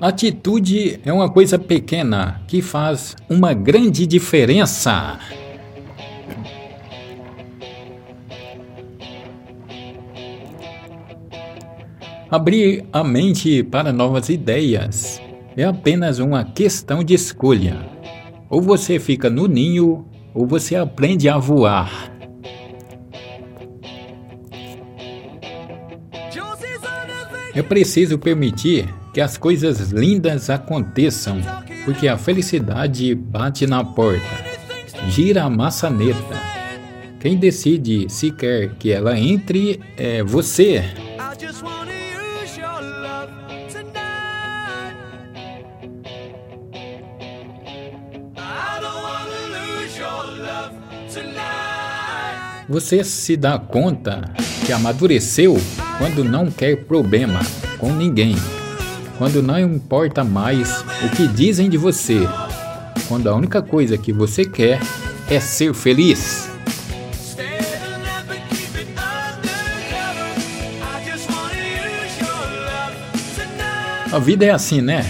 Atitude é uma coisa pequena que faz uma grande diferença. Abrir a mente para novas ideias é apenas uma questão de escolha. Ou você fica no ninho, ou você aprende a voar. É preciso permitir que as coisas lindas aconteçam, porque a felicidade bate na porta, gira a maçaneta. Quem decide se quer que ela entre é você. Você se dá conta que amadureceu quando não quer problema com ninguém, quando não importa mais o que dizem de você, quando a única coisa que você quer é ser feliz. A vida é assim, né?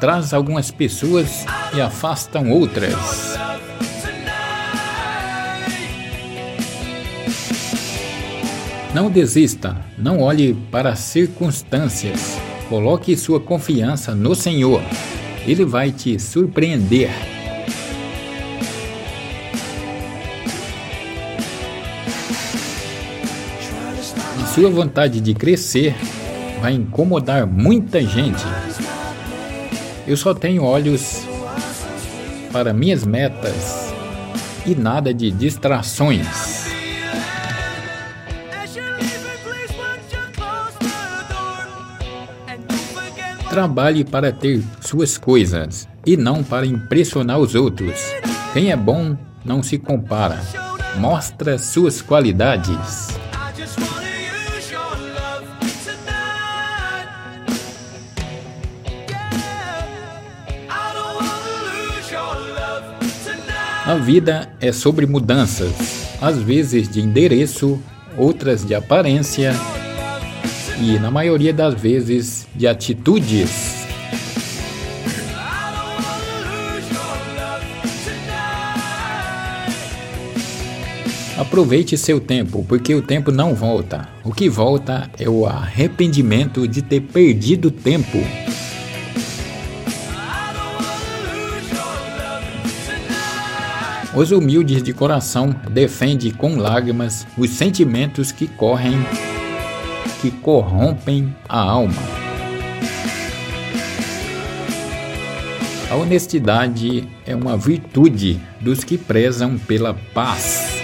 Traz algumas pessoas e afastam outras. Não desista, não olhe para as circunstâncias. Coloque sua confiança no Senhor. Ele vai te surpreender. E sua vontade de crescer vai incomodar muita gente. Eu só tenho olhos para minhas metas e nada de distrações. Trabalhe para ter suas coisas e não para impressionar os outros. Quem é bom não se compara. Mostra suas qualidades. A vida é sobre mudanças, às vezes de endereço, outras de aparência e, na maioria das vezes, de atitudes. Aproveite seu tempo, porque o tempo não volta. O que volta é o arrependimento de ter perdido tempo. Os humildes de coração defendem com lágrimas os sentimentos que correm que corrompem a alma. A honestidade é uma virtude dos que prezam pela paz.